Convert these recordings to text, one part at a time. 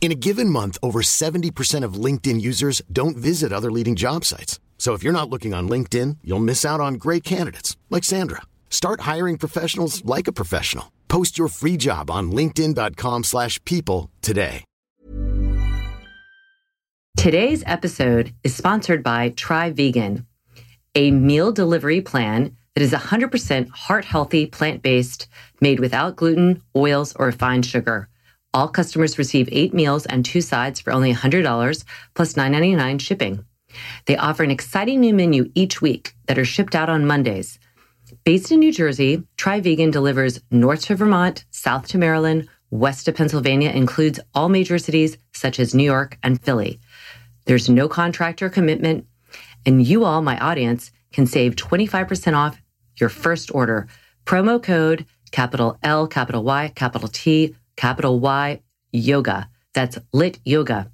In a given month, over 70% of LinkedIn users don't visit other leading job sites. So if you're not looking on LinkedIn, you'll miss out on great candidates like Sandra. Start hiring professionals like a professional. Post your free job on linkedin.com/people today. Today's episode is sponsored by Try Vegan, a meal delivery plan that is 100% heart healthy, plant based, made without gluten, oils, or refined sugar. All customers receive eight meals and two sides for only $100 plus $9.99 shipping. They offer an exciting new menu each week that are shipped out on Mondays. Based in New Jersey, Try Vegan delivers north to Vermont, south to Maryland, west to Pennsylvania, includes all major cities such as New York and Philly. There's no contractor commitment, and you all, my audience, can save 25% off your first order. Promo code capital L, capital Y, capital T, capital Y, yoga. That's lit yoga.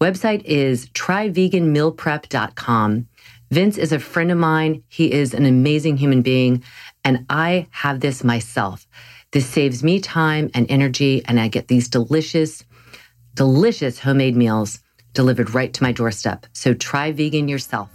Website is tryveganmealprep.com. Vince is a friend of mine. He is an amazing human being, and I have this myself. This saves me time and energy, and I get these delicious, delicious homemade meals delivered right to my doorstep. So try vegan yourself.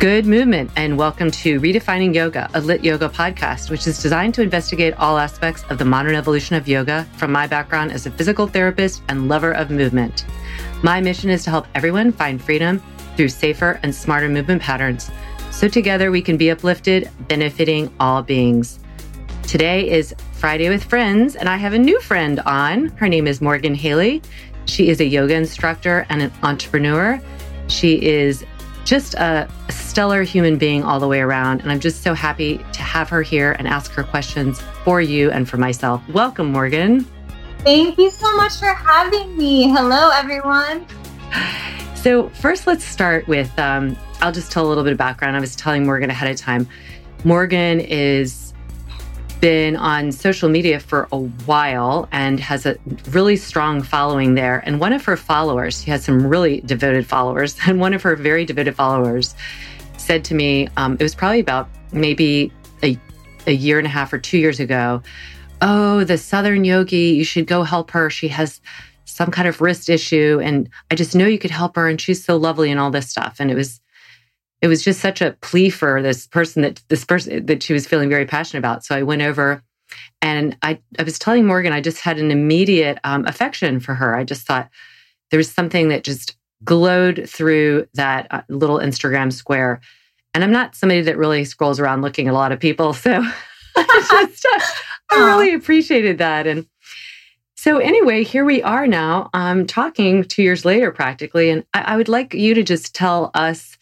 Good movement, and welcome to Redefining Yoga, a lit yoga podcast, which is designed to investigate all aspects of the modern evolution of yoga from my background as a physical therapist and lover of movement. My mission is to help everyone find freedom through safer and smarter movement patterns so together we can be uplifted, benefiting all beings. Today is Friday with Friends, and I have a new friend on. Her name is Morgan Haley. She is a yoga instructor and an entrepreneur. She is just a stellar human being all the way around. And I'm just so happy to have her here and ask her questions for you and for myself. Welcome, Morgan. Thank you so much for having me. Hello, everyone. So, first, let's start with um, I'll just tell a little bit of background. I was telling Morgan ahead of time. Morgan is been on social media for a while and has a really strong following there. And one of her followers, she has some really devoted followers, and one of her very devoted followers said to me, um, it was probably about maybe a, a year and a half or two years ago, Oh, the Southern yogi, you should go help her. She has some kind of wrist issue. And I just know you could help her. And she's so lovely and all this stuff. And it was, it was just such a plea for this person that this person that she was feeling very passionate about. So I went over and I, I was telling Morgan, I just had an immediate um, affection for her. I just thought there was something that just glowed through that uh, little Instagram square. And I'm not somebody that really scrolls around looking at a lot of people. So I, just, uh, I really appreciated that. And so, anyway, here we are now, um, talking two years later practically. And I, I would like you to just tell us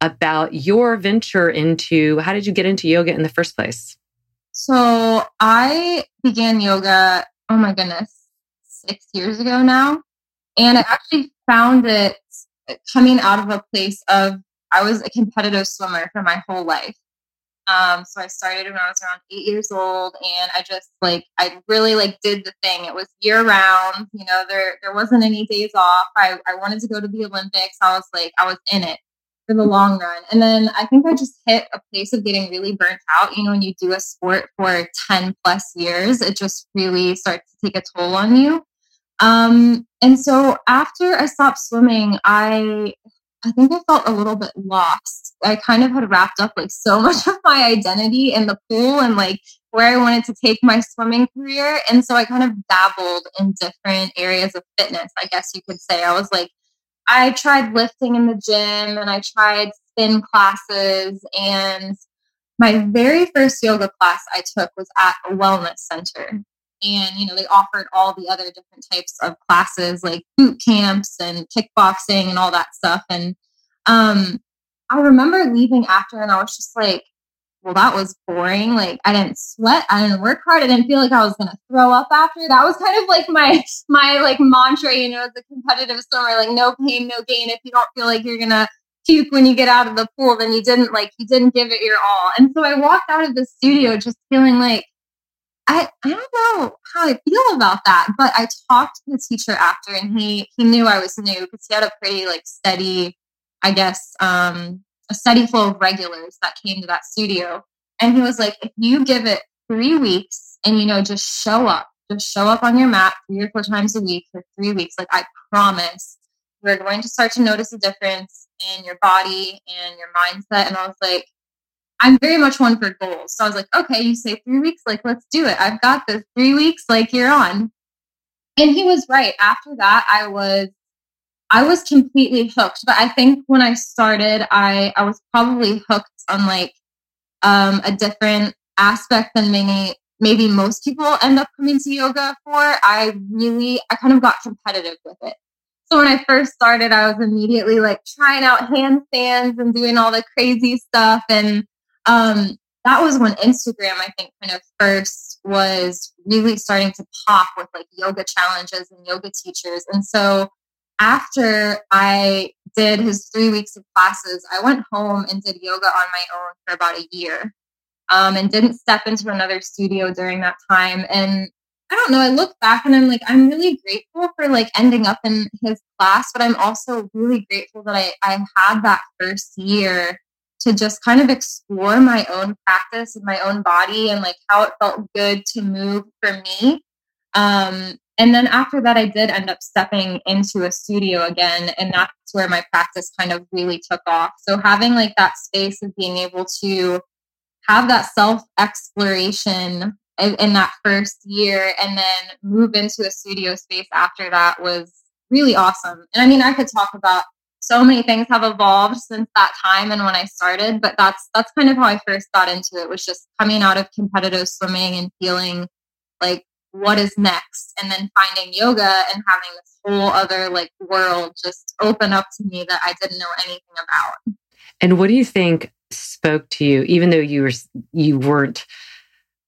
about your venture into how did you get into yoga in the first place? So I began yoga, oh my goodness, six years ago now. And I actually found it coming out of a place of I was a competitive swimmer for my whole life. Um, so I started when I was around eight years old, and I just like I really like did the thing. It was year round. You know, there there wasn't any days off. I I wanted to go to the Olympics. I was like I was in it for the long run. And then I think I just hit a place of getting really burnt out. You know, when you do a sport for 10 plus years, it just really starts to take a toll on you. Um, and so after I stopped swimming, I I think I felt a little bit lost. I kind of had wrapped up like so much of my identity in the pool and like where I wanted to take my swimming career. And so I kind of dabbled in different areas of fitness, I guess you could say. I was like I tried lifting in the gym and I tried spin classes. And my very first yoga class I took was at a wellness center. And, you know, they offered all the other different types of classes like boot camps and kickboxing and all that stuff. And um, I remember leaving after and I was just like, well, that was boring. Like I didn't sweat. I didn't work hard. I didn't feel like I was going to throw up after. That was kind of like my, my like mantra, you know, a competitive swimmer, like no pain, no gain. If you don't feel like you're going to puke when you get out of the pool, then you didn't like, you didn't give it your all. And so I walked out of the studio just feeling like, I, I don't know how I feel about that, but I talked to the teacher after and he, he knew I was new because he had a pretty like steady, I guess, um, a steady flow of regulars that came to that studio. And he was like, if you give it three weeks and, you know, just show up, just show up on your mat three or four times a week for three weeks, like I promise we're going to start to notice a difference in your body and your mindset. And I was like, I'm very much one for goals. So I was like, okay, you say three weeks, like, let's do it. I've got this three weeks, like, you're on. And he was right. After that, I was I was completely hooked. But I think when I started, I, I was probably hooked on like um, a different aspect than many, maybe most people end up coming to yoga for. I really, I kind of got competitive with it. So when I first started, I was immediately like trying out handstands and doing all the crazy stuff. And um, that was when Instagram, I think, kind of first was really starting to pop with like yoga challenges and yoga teachers. And so after I did his three weeks of classes, I went home and did yoga on my own for about a year um, and didn't step into another studio during that time. And I don't know, I look back and I'm like, I'm really grateful for like ending up in his class, but I'm also really grateful that I, I had that first year to just kind of explore my own practice and my own body and like how it felt good to move for me. Um, and then after that, I did end up stepping into a studio again. And that's where my practice kind of really took off. So having like that space of being able to have that self exploration in, in that first year and then move into a studio space after that was really awesome. And I mean, I could talk about so many things have evolved since that time and when I started, but that's that's kind of how I first got into it was just coming out of competitive swimming and feeling like what is next? And then finding yoga and having this whole other like world just open up to me that i didn't know anything about. And what do you think spoke to you even though you were you weren't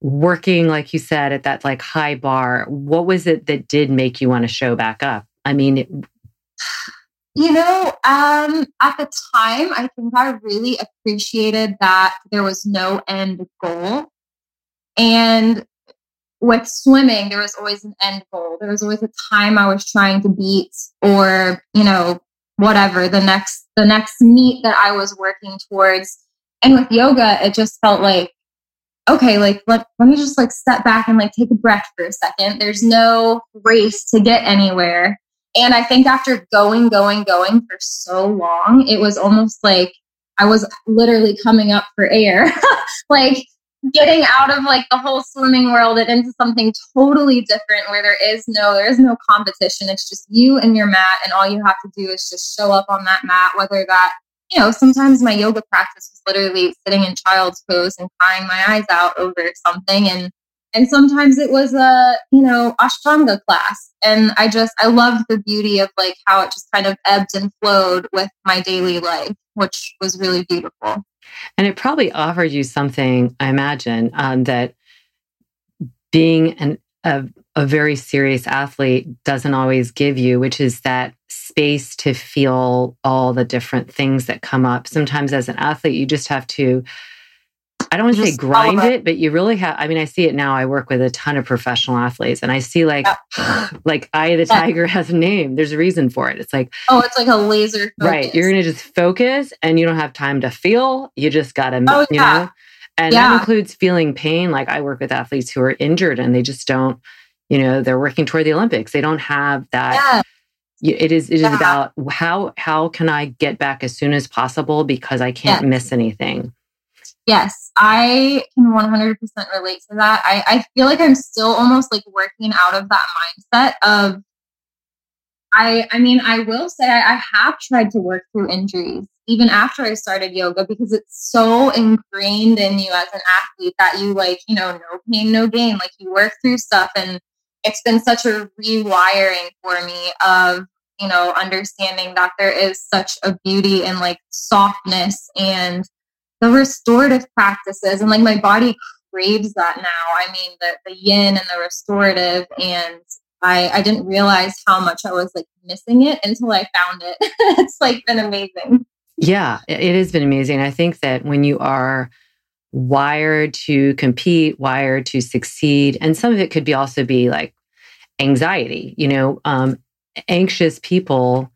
working like you said at that like high bar what was it that did make you want to show back up? I mean it... you know um at the time i think i really appreciated that there was no end goal and with swimming, there was always an end goal. There was always a time I was trying to beat or, you know, whatever, the next the next meet that I was working towards. And with yoga, it just felt like, okay, like let, let me just like step back and like take a breath for a second. There's no race to get anywhere. And I think after going, going, going for so long, it was almost like I was literally coming up for air. like getting out of like the whole swimming world and into something totally different where there is no there is no competition it's just you and your mat and all you have to do is just show up on that mat whether that you know sometimes my yoga practice was literally sitting in child's pose and crying my eyes out over something and and sometimes it was a you know ashtanga class and i just i loved the beauty of like how it just kind of ebbed and flowed with my daily life which was really beautiful and it probably offered you something, I imagine, um, that being an, a, a very serious athlete doesn't always give you, which is that space to feel all the different things that come up. Sometimes as an athlete, you just have to I don't want to say grind it, but you really have. I mean, I see it now. I work with a ton of professional athletes, and I see like, yeah. like Eye the Tiger has a name. There's a reason for it. It's like, oh, it's like a laser. Focus. Right. You're gonna just focus, and you don't have time to feel. You just gotta, oh, you yeah. know. And yeah. that includes feeling pain. Like I work with athletes who are injured, and they just don't. You know, they're working toward the Olympics. They don't have that. It is. It is about how how can I get back as soon as possible because I can't miss anything. Yes, I can 100% relate to that. I, I feel like I'm still almost like working out of that mindset of, I, I mean, I will say I, I have tried to work through injuries even after I started yoga because it's so ingrained in you as an athlete that you like, you know, no pain, no gain. Like you work through stuff and it's been such a rewiring for me of, you know, understanding that there is such a beauty in like softness and the restorative practices. And like my body craves that now. I mean, the, the yin and the restorative. And I, I didn't realize how much I was like missing it until I found it. it's like been amazing. Yeah, it has been amazing. I think that when you are wired to compete, wired to succeed, and some of it could be also be like anxiety, you know, um, anxious people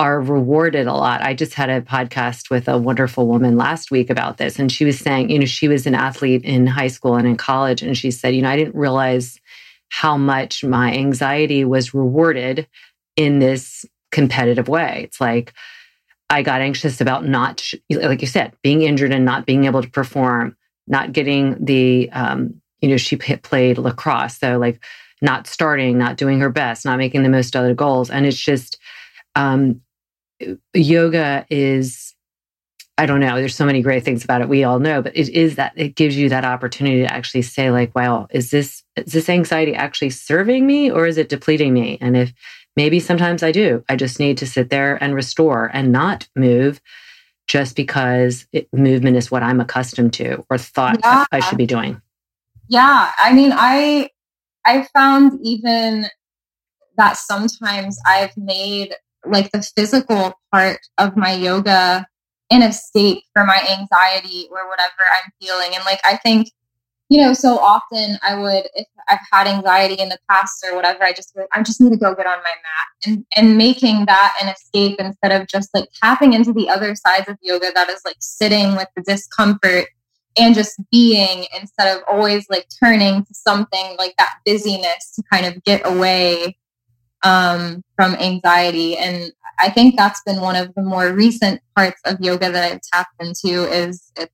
are rewarded a lot. I just had a podcast with a wonderful woman last week about this. And she was saying, you know, she was an athlete in high school and in college. And she said, you know, I didn't realize how much my anxiety was rewarded in this competitive way. It's like I got anxious about not, like you said, being injured and not being able to perform, not getting the, um, you know, she played lacrosse. So, like, not starting, not doing her best, not making the most of the goals. And it's just, um, yoga is I don't know. There's so many great things about it. We all know, but it is that it gives you that opportunity to actually say, like, "Wow, is this is this anxiety actually serving me, or is it depleting me?" And if maybe sometimes I do, I just need to sit there and restore and not move, just because it, movement is what I'm accustomed to or thought yeah. I should be doing. Yeah, I mean, I I found even that sometimes I've made like the physical part of my yoga in a state for my anxiety or whatever I'm feeling. And like, I think, you know, so often I would, if I've had anxiety in the past or whatever, I just, I just need to go get on my mat and, and making that an escape instead of just like tapping into the other sides of yoga that is like sitting with the discomfort and just being instead of always like turning to something like that busyness to kind of get away um, from anxiety. And I think that's been one of the more recent parts of yoga that I've tapped into is it's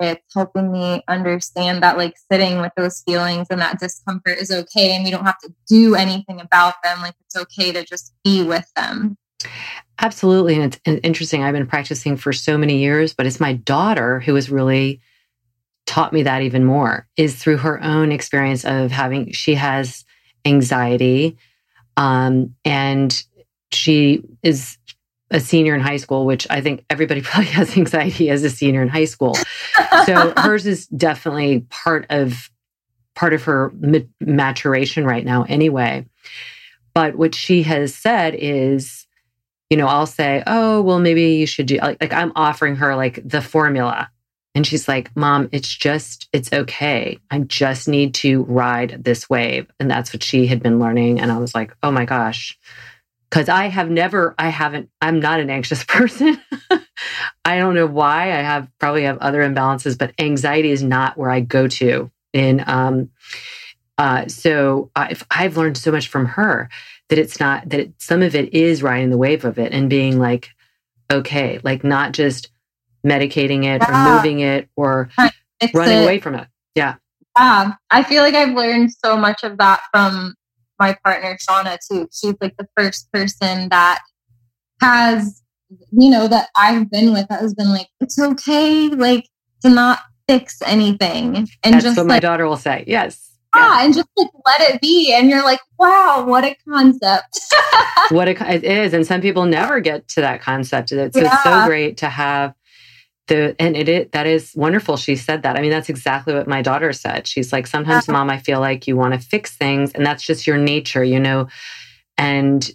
it's helping me understand that like sitting with those feelings and that discomfort is okay and we don't have to do anything about them like it's okay to just be with them absolutely and it's interesting i've been practicing for so many years but it's my daughter who has really taught me that even more is through her own experience of having she has anxiety um, and she is a senior in high school, which I think everybody probably has anxiety as a senior in high school. so hers is definitely part of part of her maturation right now anyway. But what she has said is, you know, I'll say, "Oh, well maybe you should do like, like I'm offering her like the formula and she's like, Mom, it's just, it's okay. I just need to ride this wave. And that's what she had been learning. And I was like, oh my gosh. Cause I have never, I haven't, I'm not an anxious person. I don't know why. I have probably have other imbalances, but anxiety is not where I go to. And um, uh, so I've, I've learned so much from her that it's not, that it, some of it is riding the wave of it and being like, okay, like not just, medicating it yeah. or moving it or running it. away from it. Yeah. Yeah. I feel like I've learned so much of that from my partner, Shauna, too. She's like the first person that has, you know, that I've been with that has been like, it's okay, like to not fix anything. And That's just what like, my daughter will say. Yes. Yeah, and just like let it be. And you're like, wow, what a concept. what a, it is. And some people never get to that concept. It's, yeah. it's so great to have the and it, it that is wonderful. She said that. I mean that's exactly what my daughter said. She's like sometimes uh-huh. mom i feel like you want to fix things and that's just your nature you know? And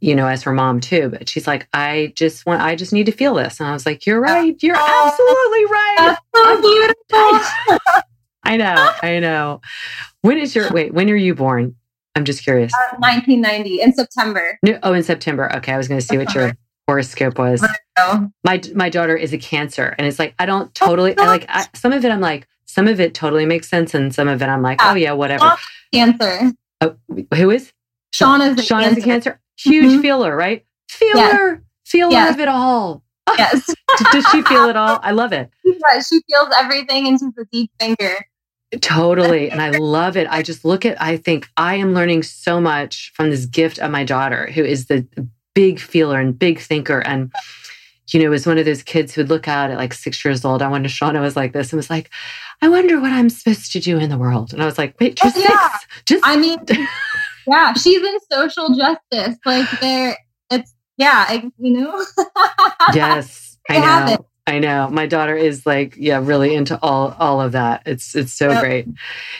you know as her mom too but she's like i just want i just need to feel this. And i was like you're uh-huh. right. You're oh. absolutely right. That's so beautiful. i know i know. When is your wait when are you born? I'm just curious. Uh, 1990 in september. No, oh in september. Okay i was going to see what your uh-huh. Horoscope was. My my daughter is a Cancer, and it's like I don't totally. I like I, some of it. I'm like some of it totally makes sense, and some of it I'm like, oh yeah, whatever. Cancer. Oh, who is? Sean is a Sean cancer. is a Cancer. Huge mm-hmm. feeler, right? Feeler, yes. feeler yes. of it all. Yes. Does she feel it all? I love it. She. She feels everything and she's a deep finger. Totally. And I love it. I just look at, I think I am learning so much from this gift of my daughter, who is the big feeler and big thinker. And, you know, was one of those kids who would look out at like six years old. I wonder Shauna was like this and was like, I wonder what I'm supposed to do in the world. And I was like, wait, oh, just oh, yeah. six. Just I mean, yeah, she's in social justice. Like there it's yeah, I, you know. yes, I know. I know. My daughter is like, yeah, really into all all of that. It's it's so yep. great.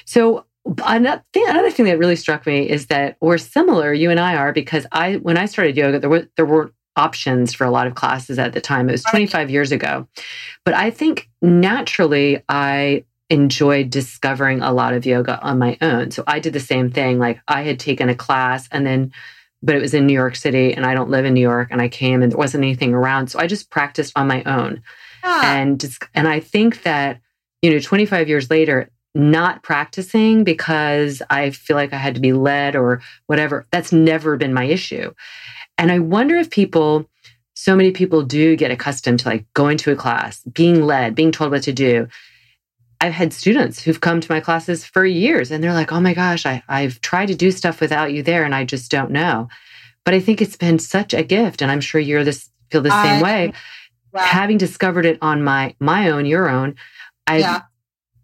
So another thing, another thing that really struck me is that we're similar. You and I are because I when I started yoga, there were there were options for a lot of classes at the time. It was 25 years ago, but I think naturally I enjoyed discovering a lot of yoga on my own. So I did the same thing. Like I had taken a class and then but it was in New York City and I don't live in New York and I came and there wasn't anything around. So I just practiced on my own. Ah. And just, and I think that, you know, 25 years later, not practicing because I feel like I had to be led or whatever, that's never been my issue. And I wonder if people, so many people do get accustomed to like going to a class, being led, being told what to do. I've had students who've come to my classes for years and they're like, oh my gosh, I, I've tried to do stuff without you there and I just don't know. But I think it's been such a gift. And I'm sure you're this feel the same way. Wow. Having discovered it on my my own, your own, I yeah.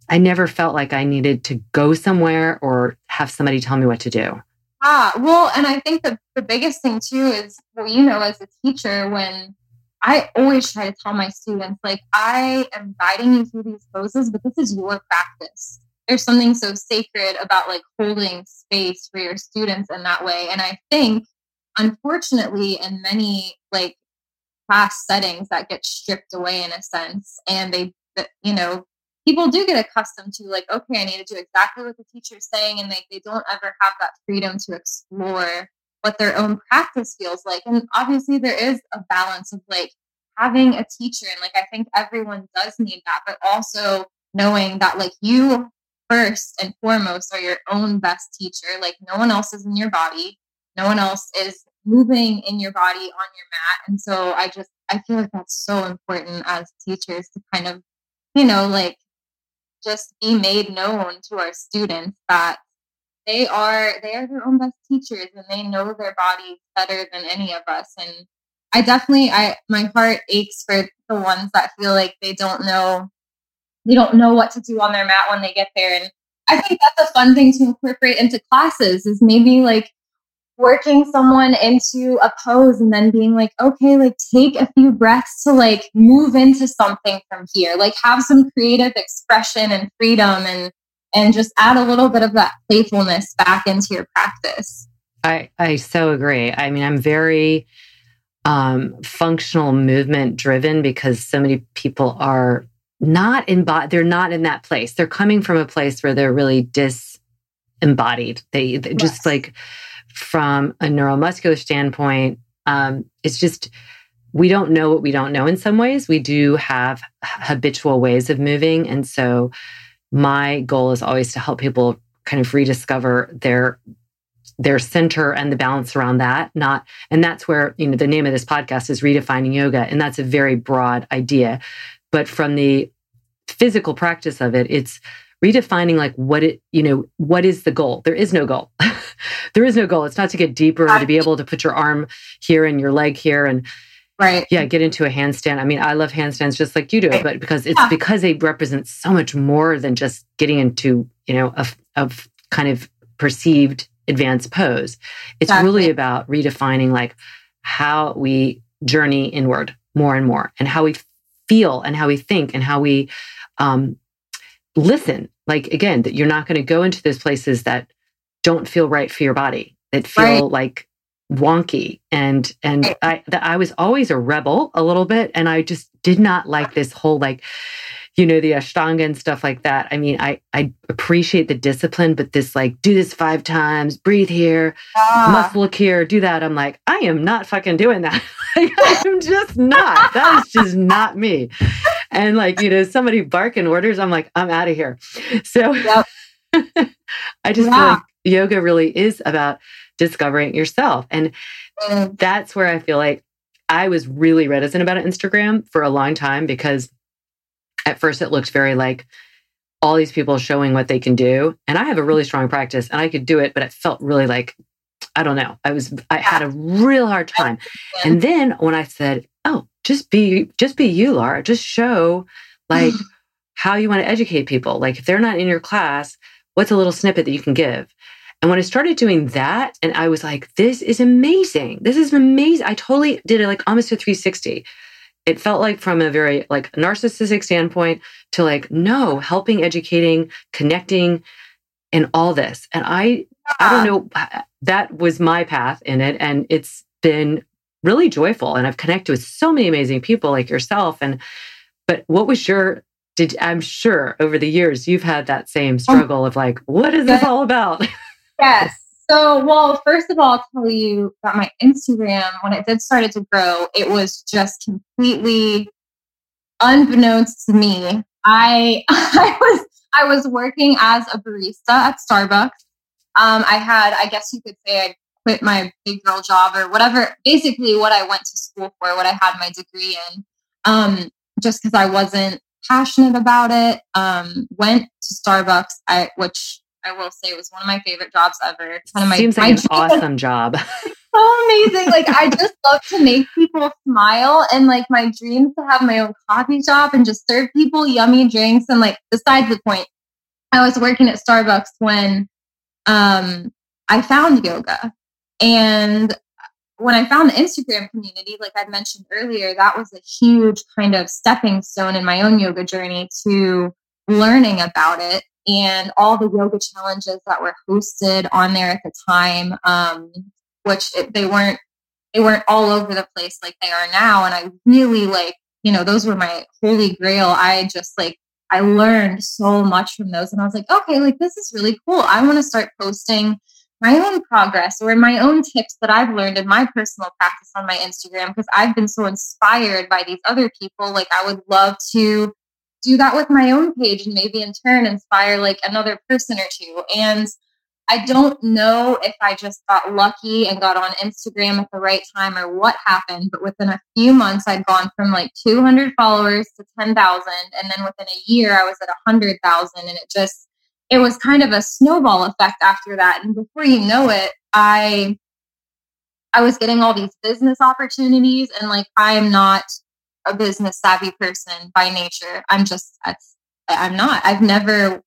I never felt like I needed to go somewhere or have somebody tell me what to do. Ah, well, and I think the, the biggest thing too is well, you know, as a teacher, when I always try to tell my students, like, I am guiding you through these poses, but this is your practice. There's something so sacred about like holding space for your students in that way. And I think, unfortunately, in many like class settings, that get stripped away in a sense. And they, you know, people do get accustomed to like, okay, I need to do exactly what the teacher is saying. And they, they don't ever have that freedom to explore what their own practice feels like. And obviously, there is a balance of like having a teacher, and like I think everyone does need that, but also knowing that like you first and foremost are your own best teacher. Like, no one else is in your body, no one else is moving in your body on your mat. And so I just, I feel like that's so important as teachers to kind of, you know, like just be made known to our students that they are they are their own best teachers and they know their bodies better than any of us. And i definitely i my heart aches for the ones that feel like they don't know they don't know what to do on their mat when they get there. And i think that's a fun thing to incorporate into classes is maybe like working someone into a pose and then being like okay like take a few breaths to like move into something from here like have some creative expression and freedom and and just add a little bit of that playfulness back into your practice. I, I so agree. I mean, I'm very um, functional movement driven because so many people are not in they're not in that place. They're coming from a place where they're really disembodied. They, they yes. just like from a neuromuscular standpoint, um, it's just we don't know what we don't know in some ways. We do have habitual ways of moving. And so my goal is always to help people kind of rediscover their their center and the balance around that not and that's where you know the name of this podcast is redefining yoga and that's a very broad idea but from the physical practice of it it's redefining like what it you know what is the goal there is no goal there is no goal it's not to get deeper or to be able to put your arm here and your leg here and Right. Yeah, get into a handstand. I mean, I love handstands just like you do, but because it's yeah. because they represent so much more than just getting into, you know, a, a kind of perceived advanced pose. It's exactly. really about redefining like how we journey inward more and more and how we feel and how we think and how we um, listen. Like again, that you're not going to go into those places that don't feel right for your body, that feel right. like wonky and and I I was always a rebel a little bit and I just did not like this whole like you know the ashtanga and stuff like that. I mean, I I appreciate the discipline, but this like do this five times, breathe here, ah. muscle look here, do that. I'm like, I am not fucking doing that. like, I'm just not. That is just not me. And like you know, somebody barking orders, I'm like, I'm out of here. So yep. I just yeah. feel like yoga really is about discovering yourself. And mm. that's where I feel like I was really reticent about Instagram for a long time because at first it looked very like all these people showing what they can do. And I have a really strong practice and I could do it, but it felt really like, I don't know. I was, I had a real hard time. And then when I said, oh, just be, just be you, Laura, just show like how you want to educate people. Like if they're not in your class, what's a little snippet that you can give? And when I started doing that, and I was like, this is amazing. This is amazing. I totally did it like almost a 360. It felt like from a very like narcissistic standpoint to like, no, helping, educating, connecting, and all this. And I, I don't know, uh, that was my path in it. And it's been really joyful. And I've connected with so many amazing people like yourself. And, but what was your did I'm sure over the years you've had that same struggle of like, what is this all about? Yes. So, well, first of all, I'll tell you about my Instagram. When it did started to grow, it was just completely unbeknownst to me. I I was I was working as a barista at Starbucks. Um, I had, I guess you could say, I quit my big girl job or whatever. Basically, what I went to school for, what I had my degree in, um, just because I wasn't passionate about it. Um, went to Starbucks, I, which I will say was one of my favorite jobs ever. One of my seems like my an awesome job. so amazing. Like I just love to make people smile and like my dreams to have my own coffee shop and just serve people yummy drinks and like besides the point. I was working at Starbucks when um I found yoga. And when I found the Instagram community, like I mentioned earlier, that was a huge kind of stepping stone in my own yoga journey to learning about it and all the yoga challenges that were hosted on there at the time, um, which it, they weren't they weren't all over the place like they are now. And I really like, you know, those were my holy grail. I just like I learned so much from those, and I was like, okay, like this is really cool. I want to start posting my own progress or my own tips that I've learned in my personal practice on my Instagram because I've been so inspired by these other people. Like I would love to do that with my own page and maybe in turn inspire like another person or two. And I don't know if I just got lucky and got on Instagram at the right time or what happened, but within a few months, I'd gone from like 200 followers to 10,000. And then within a year, I was at 100,000. And it just, it was kind of a snowball effect after that. And before you know it, I, I was getting all these business opportunities and like, I'm not a business savvy person by nature. I'm just, I'm not. I've never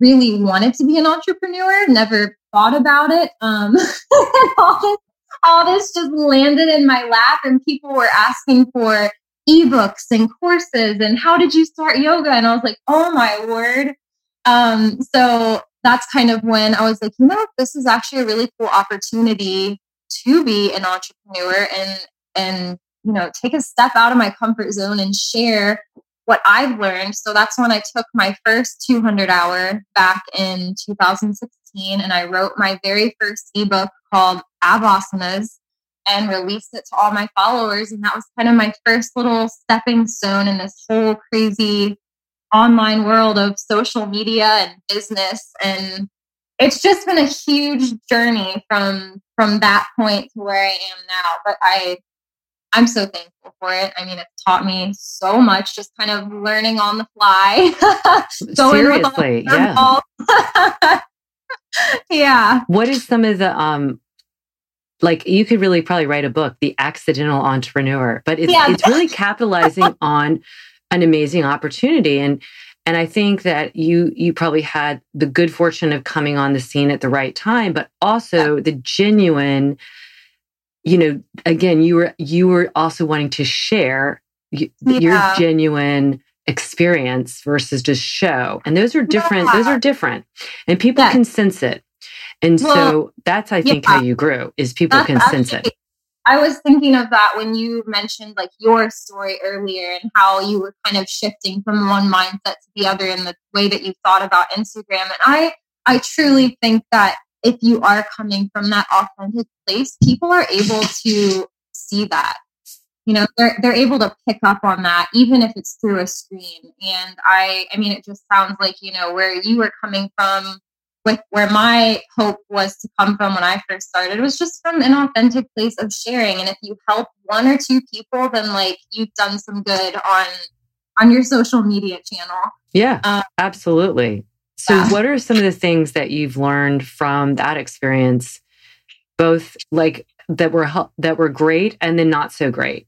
really wanted to be an entrepreneur, never thought about it. Um, all, this, all this just landed in my lap, and people were asking for ebooks and courses and how did you start yoga? And I was like, oh my word. Um, so that's kind of when I was like, you know, this is actually a really cool opportunity to be an entrepreneur and and you know, take a step out of my comfort zone and share what I've learned. So that's when I took my first 200 hour back in 2016 and I wrote my very first ebook called Abasanas and released it to all my followers. And that was kind of my first little stepping stone in this whole crazy online world of social media and business. And it's just been a huge journey from from that point to where I am now. But I I'm so thankful for it. I mean, it's taught me so much, just kind of learning on the fly. Seriously, yeah. yeah. What is some of the um like you could really probably write a book, The Accidental Entrepreneur, but it's yeah. it's really capitalizing on an amazing opportunity and and I think that you you probably had the good fortune of coming on the scene at the right time, but also the genuine you know, again, you were you were also wanting to share yeah. your genuine experience versus just show, and those are different. Yeah. Those are different, and people yeah. can sense it. And well, so that's, I think, how you grew is people can sense it. I was thinking of that when you mentioned like your story earlier and how you were kind of shifting from one mindset to the other in the way that you thought about Instagram. And I I truly think that if you are coming from that authentic place, people are able to see that. You know, they're they're able to pick up on that, even if it's through a screen. And I I mean it just sounds like, you know, where you were coming from with where my hope was to come from when I first started was just from an authentic place of sharing. And if you help one or two people, then like you've done some good on on your social media channel. Yeah, um, absolutely. So, yeah. what are some of the things that you've learned from that experience, both like that were that were great and then not so great?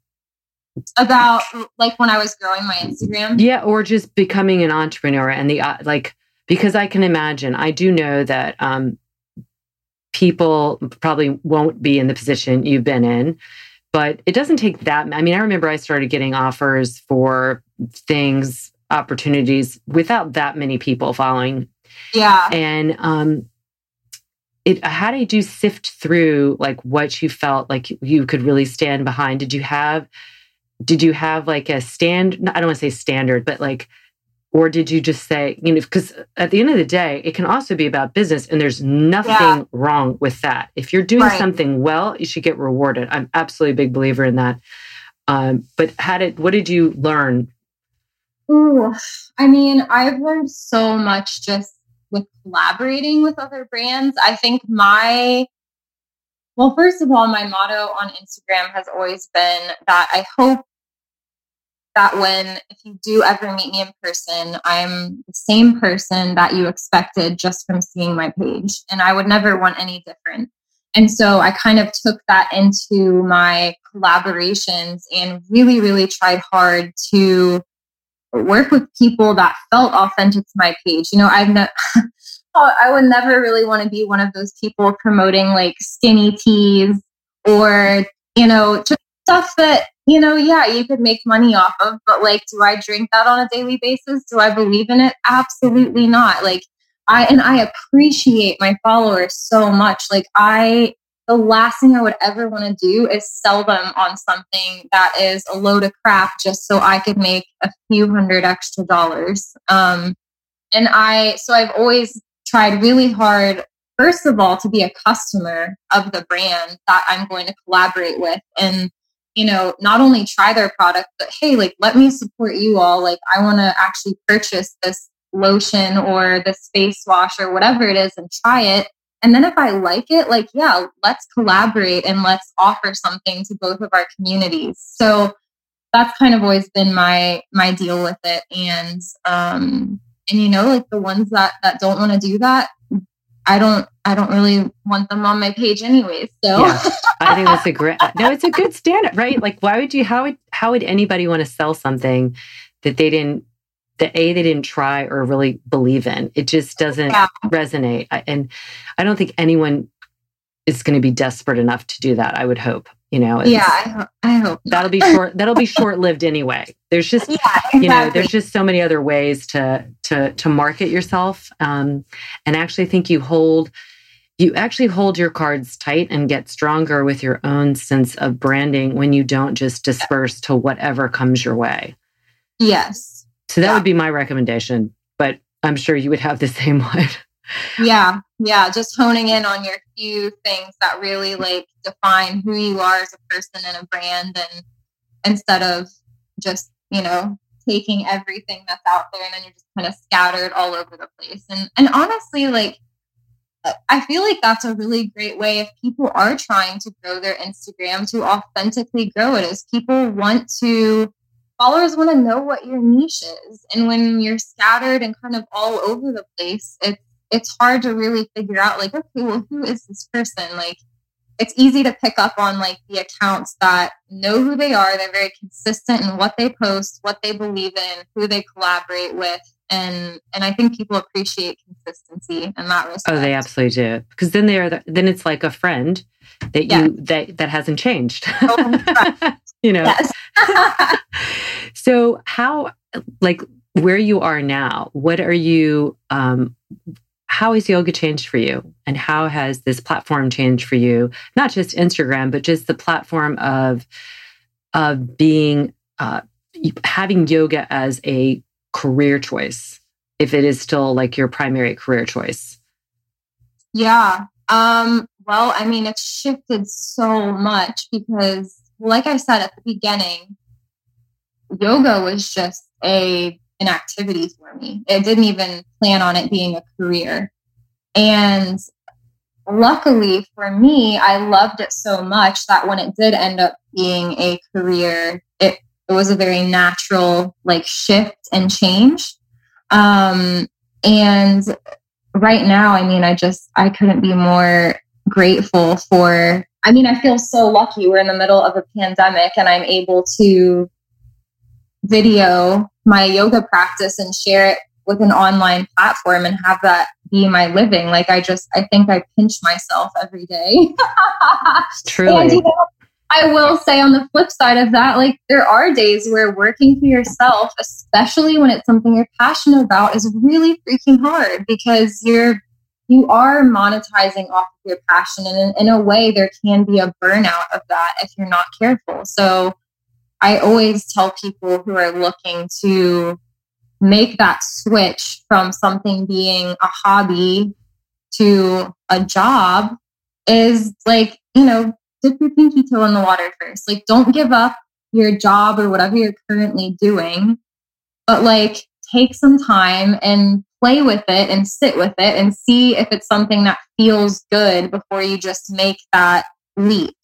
About like when I was growing my Instagram, yeah, or just becoming an entrepreneur and the uh, like. Because I can imagine, I do know that um, people probably won't be in the position you've been in, but it doesn't take that. I mean, I remember I started getting offers for things, opportunities without that many people following. Yeah. And um, it, how did you sift through like what you felt like you could really stand behind? Did you have, did you have like a stand? I don't want to say standard, but like or did you just say, you know, because at the end of the day, it can also be about business and there's nothing yeah. wrong with that. If you're doing right. something well, you should get rewarded. I'm absolutely a big believer in that. Um, but how did, what did you learn? Ooh, I mean, I've learned so much just with collaborating with other brands. I think my, well, first of all, my motto on Instagram has always been that I hope that when if you do ever meet me in person, I'm the same person that you expected just from seeing my page. And I would never want any different. And so I kind of took that into my collaborations and really, really tried hard to work with people that felt authentic to my page. You know, I've ne- oh, I would never really want to be one of those people promoting like skinny teas or, you know, just stuff that you know, yeah, you could make money off of, but like, do I drink that on a daily basis? Do I believe in it? Absolutely not. Like, I, and I appreciate my followers so much. Like, I, the last thing I would ever want to do is sell them on something that is a load of crap just so I could make a few hundred extra dollars. Um, and I, so I've always tried really hard, first of all, to be a customer of the brand that I'm going to collaborate with. And you know, not only try their product, but hey, like, let me support you all. Like, I want to actually purchase this lotion or this face wash or whatever it is and try it. And then if I like it, like, yeah, let's collaborate and let's offer something to both of our communities. So that's kind of always been my my deal with it. And um and you know, like the ones that that don't want to do that, I don't I don't really want them on my page anyways. So yeah, I think that's a great uh, no, it's a good standard, right? Like why would you how would how would anybody want to sell something that they didn't that A they didn't try or really believe in? It just doesn't yeah. resonate. And I don't think anyone is going to be desperate enough to do that, I would hope you know yeah I, I hope that'll be short that'll be short lived anyway. There's just yeah, exactly. you know there's just so many other ways to to to market yourself um, and actually think you hold you actually hold your cards tight and get stronger with your own sense of branding when you don't just disperse to whatever comes your way. Yes. So that yeah. would be my recommendation but i'm sure you would have the same one. Yeah yeah just honing in on your few things that really like define who you are as a person and a brand and instead of just you know taking everything that's out there and then you're just kind of scattered all over the place. And and honestly like uh, I feel like that's a really great way if people are trying to grow their Instagram to authentically grow it is people want to followers want to know what your niche is. And when you're scattered and kind of all over the place it's it's hard to really figure out like okay well who is this person? Like it's easy to pick up on like the accounts that know who they are they're very consistent in what they post what they believe in who they collaborate with and and i think people appreciate consistency in that respect oh they absolutely do because then they are the, then it's like a friend that you that that hasn't changed. Oh, you know? So how like where you are now what are you um how has yoga changed for you? And how has this platform changed for you? Not just instagram but just the platform of of being uh, having yoga as a career choice if it is still like your primary career choice. Yeah um well i mean it's shifted so much because like i said at the beginning yoga was just a an activity for me. I didn't even plan on it being a career. And luckily for me, I loved it so much that when it did end up being a career, it, it was a very natural like shift and change. Um, and right now, I mean, I just, I couldn't be more grateful for, I mean, I feel so lucky. We're in the middle of a pandemic and I'm able to video my yoga practice and share it with an online platform and have that be my living. Like I just, I think I pinch myself every day. Truly. And, you know, I will say on the flip side of that, like there are days where working for yourself, especially when it's something you're passionate about, is really freaking hard because you're you are monetizing off of your passion and in, in a way there can be a burnout of that if you're not careful. So I always tell people who are looking to make that switch from something being a hobby to a job is like, you know, dip your pinky toe in the water first. Like, don't give up your job or whatever you're currently doing, but like, take some time and play with it and sit with it and see if it's something that feels good before you just make that leap.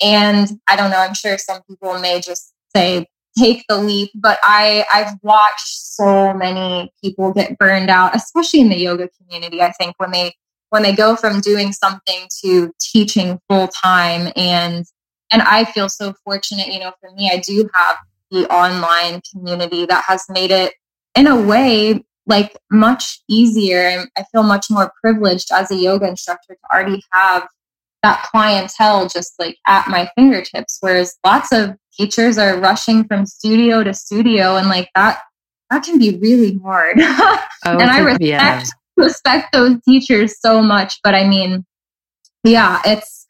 And I don't know, I'm sure some people may just say, take the leap, but I, I've watched so many people get burned out, especially in the yoga community. I think when they when they go from doing something to teaching full time and and I feel so fortunate, you know, for me, I do have the online community that has made it in a way like much easier and I feel much more privileged as a yoga instructor to already have that clientele just like at my fingertips whereas lots of teachers are rushing from studio to studio and like that that can be really hard oh, and i respect yeah. respect those teachers so much but i mean yeah it's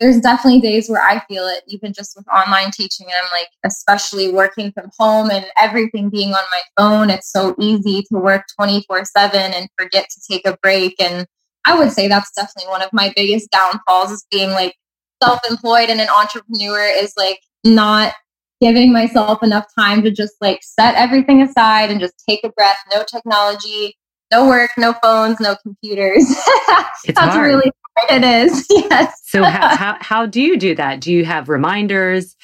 there's definitely days where i feel it even just with online teaching and i'm like especially working from home and everything being on my phone it's so easy to work 24 7 and forget to take a break and i would say that's definitely one of my biggest downfalls is being like self-employed and an entrepreneur is like not giving myself enough time to just like set everything aside and just take a breath. No technology, no work, no phones, no computers. It's That's hard. really hard. It is. Yes. So how, how, how do you do that? Do you have reminders?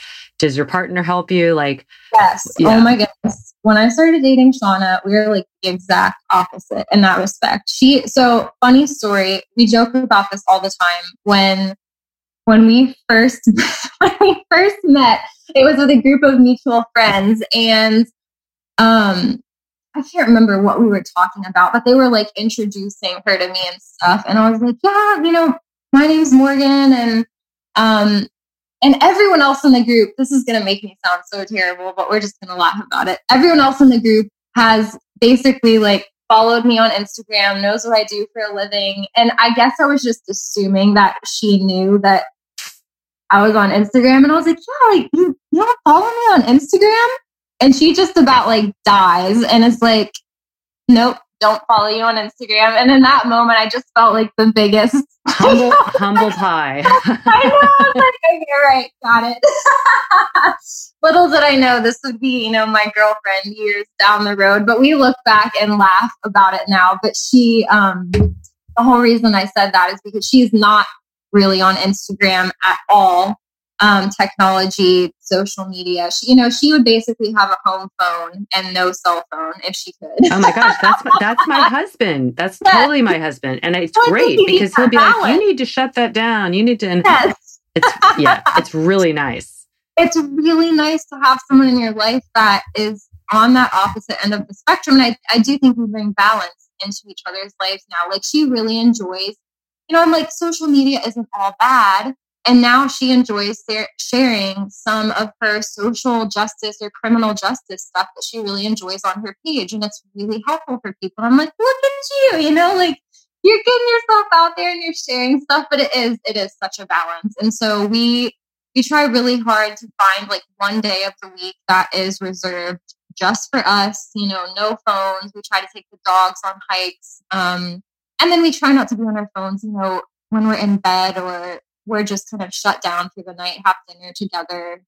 Does your partner help you? Like yes. Yeah. Oh my goodness. When I started dating Shauna, we were like the exact opposite in that respect. She so funny story. We joke about this all the time. When when we first when we first met, it was with a group of mutual friends, and um, I can't remember what we were talking about, but they were like introducing her to me and stuff, and I was like, yeah, you know, my name's Morgan, and um, and everyone else in the group. This is gonna make me sound so terrible, but we're just gonna laugh about it. Everyone else in the group has basically like followed me on Instagram, knows what I do for a living. And I guess I was just assuming that she knew that I was on Instagram and I was like, yeah, like, you, you don't follow me on Instagram? And she just about like dies and it's like, nope, don't follow you on Instagram. And in that moment, I just felt like the biggest humble, humble pie. I know. like, okay, right, got it. Little did I know this would be, you know, my girlfriend years down the road. But we look back and laugh about it now. But she, um, the whole reason I said that is because she's not really on Instagram at all. Um, technology, social media. She, you know, she would basically have a home phone and no cell phone if she could. oh my gosh, that's that's my husband. That's yes. totally my husband, and it's great because he'll be like, "You need to shut that down. You need to." And yes. It's yeah, it's really nice. It's really nice to have someone in your life that is on that opposite end of the spectrum, and I I do think we bring balance into each other's lives now. Like she really enjoys you know, I'm like, social media isn't all bad. And now she enjoys sharing some of her social justice or criminal justice stuff that she really enjoys on her page. And it's really helpful for people. I'm like, look at you, you know, like you're getting yourself out there and you're sharing stuff, but it is, it is such a balance. And so we, we try really hard to find like one day of the week that is reserved just for us, you know, no phones. We try to take the dogs on hikes. Um, and then we try not to be on our phones, you know, when we're in bed or we're just kind of shut down through the night, have dinner together.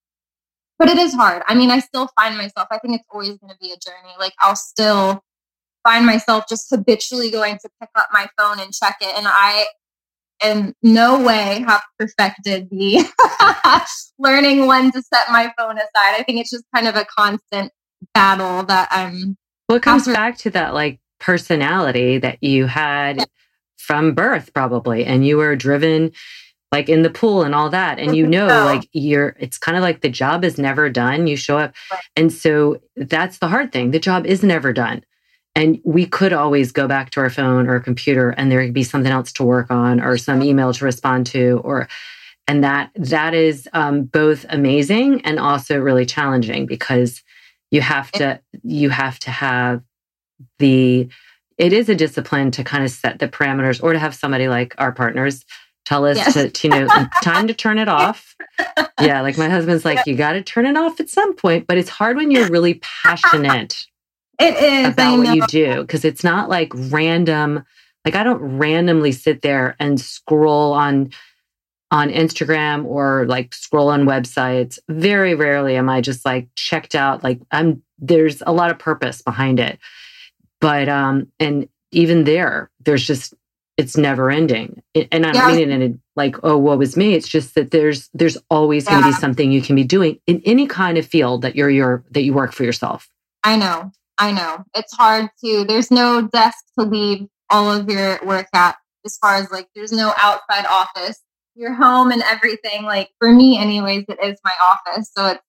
But it is hard. I mean, I still find myself, I think it's always going to be a journey. Like, I'll still find myself just habitually going to pick up my phone and check it. And I, in no way, have perfected the learning when to set my phone aside. I think it's just kind of a constant battle that I'm. Well, it comes back to that, like, personality that you had from birth, probably, and you were driven like in the pool and all that. And you know, like you're, it's kind of like the job is never done. You show up. And so that's the hard thing. The job is never done. and we could always go back to our phone or computer and there could be something else to work on or some email to respond to or and that that is um, both amazing and also really challenging because you have to you have to have the it is a discipline to kind of set the parameters or to have somebody like our partners tell us yes. you know time to turn it off yeah like my husband's like you got to turn it off at some point but it's hard when you're really passionate it is about what you do because it's not like random. Like I don't randomly sit there and scroll on on Instagram or like scroll on websites. Very rarely am I just like checked out. Like I'm there's a lot of purpose behind it. But um and even there, there's just it's never ending. And I don't yeah. mean it in a like, oh, what was me? It's just that there's there's always yeah. going to be something you can be doing in any kind of field that you're your that you work for yourself. I know. I know it's hard to, there's no desk to leave all of your work at as far as like, there's no outside office. Your home and everything. Like for me, anyways, it is my office. So it's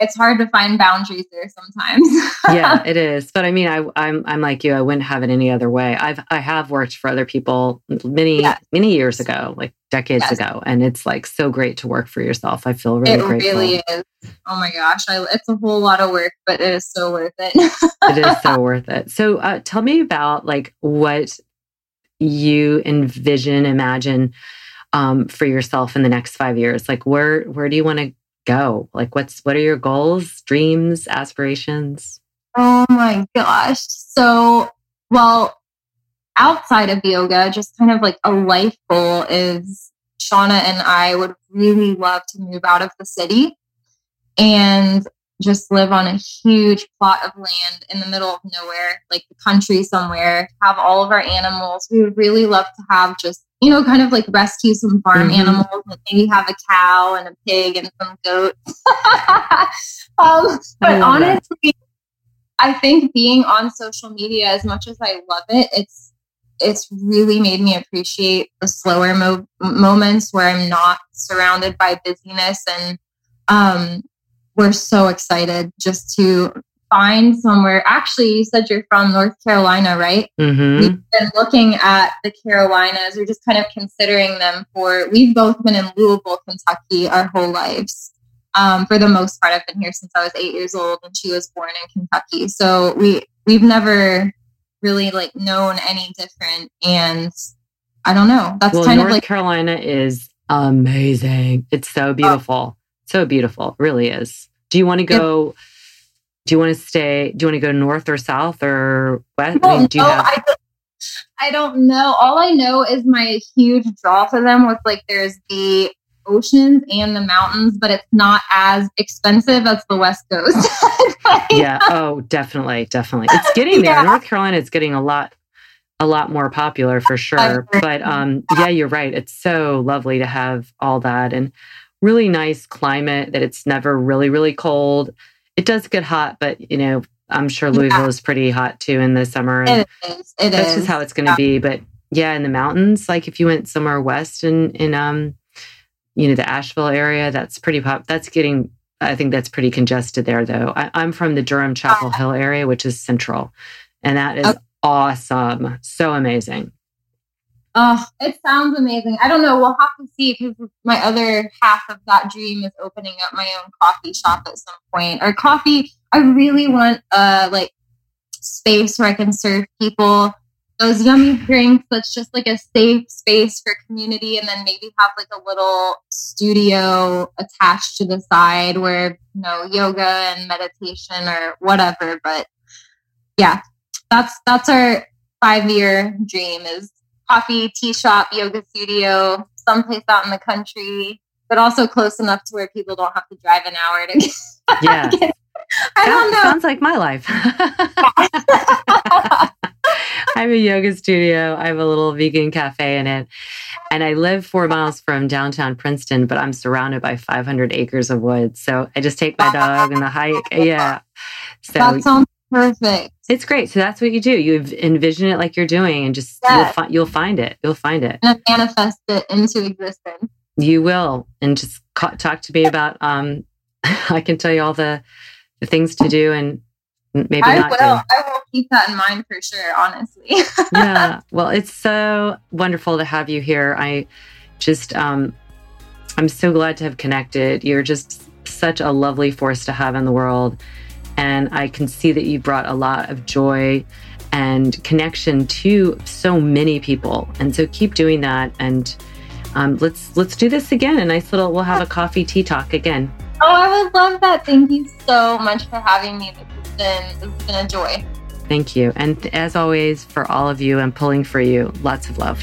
it's hard to find boundaries there sometimes. yeah, it is. But I mean, I, I'm I'm like you. I wouldn't have it any other way. I've I have worked for other people many yes. many years ago, like decades yes. ago, and it's like so great to work for yourself. I feel really it grateful. really is. Oh my gosh, I, it's a whole lot of work, but it is so worth it. it is so worth it. So, uh, tell me about like what you envision, imagine um, for yourself in the next five years. Like, where where do you want to go? Like, what's what are your goals, dreams, aspirations? Oh my gosh. So, well, outside of yoga, just kind of like a life goal is Shauna and I would really love to move out of the city and just live on a huge plot of land in the middle of nowhere, like the country somewhere, have all of our animals. We would really love to have just you know, kind of like rescue some farm mm-hmm. animals, and maybe have a cow and a pig and some goats. um, but honestly, that. I think being on social media, as much as I love it, it's it's really made me appreciate the slower mo- moments where I'm not surrounded by busyness, and um, we're so excited just to find somewhere. Actually, you said you're from North Carolina, right? Mm-hmm. We've been looking at the Carolinas. We're just kind of considering them for. We've both been in Louisville, Kentucky, our whole lives. Um, for the most part, I've been here since I was eight years old, and she was born in Kentucky. So we we've never really like known any different, and I don't know. That's well, kind North of like Carolina is amazing. It's so beautiful, oh. so beautiful. It really is. Do you want to go? Do you want to stay? Do you want to go north or south or west? I, do you have- I, I don't know. All I know is my huge draw for them was like there's the oceans and the mountains, but it's not as expensive as the West Coast. yeah. Oh, definitely, definitely. It's getting there. Yeah. North Carolina is getting a lot a lot more popular for sure. But um yeah, you're right. It's so lovely to have all that and really nice climate that it's never really, really cold it does get hot, but you know, I'm sure Louisville yeah. is pretty hot too in the summer. And it is. It that's is. just how it's going to yeah. be. But yeah, in the mountains, like if you went somewhere west in in um, you know, the Asheville area, that's pretty pop. That's getting. I think that's pretty congested there, though. I, am from the Durham Chapel uh-huh. Hill area, which is central, and that is okay. awesome. So amazing. Oh, it sounds amazing. I don't know. We'll have to see because my other half of that dream is opening up my own coffee shop at some point. Or coffee. I really want a like space where I can serve people those yummy drinks that's just like a safe space for community and then maybe have like a little studio attached to the side where you know yoga and meditation or whatever but yeah that's that's our five year dream is coffee, tea shop, yoga studio, someplace out in the country, but also close enough to where people don't have to drive an hour to get. Yeah. I don't know. Sounds like my life. I have a yoga studio. I have a little vegan cafe in it. And I live four miles from downtown Princeton, but I'm surrounded by 500 acres of woods. So I just take my dog and the hike. Yeah. So perfect. It's great. So that's what you do. You envision it like you're doing, and just yes. you'll, fi- you'll find it. You'll find it. And manifest it into existence. You will, and just ca- talk to me about. Um, I can tell you all the the things to do, and maybe I not will. do. I will keep that in mind for sure, honestly. yeah. Well, it's so wonderful to have you here. I just, um, I'm so glad to have connected. You're just such a lovely force to have in the world. And I can see that you brought a lot of joy and connection to so many people. And so keep doing that. And um, let's let's do this again. A nice little we'll have a coffee tea talk again. Oh, I would love that. Thank you so much for having me. This has been it's been a joy. Thank you. And as always, for all of you, I'm pulling for you. Lots of love.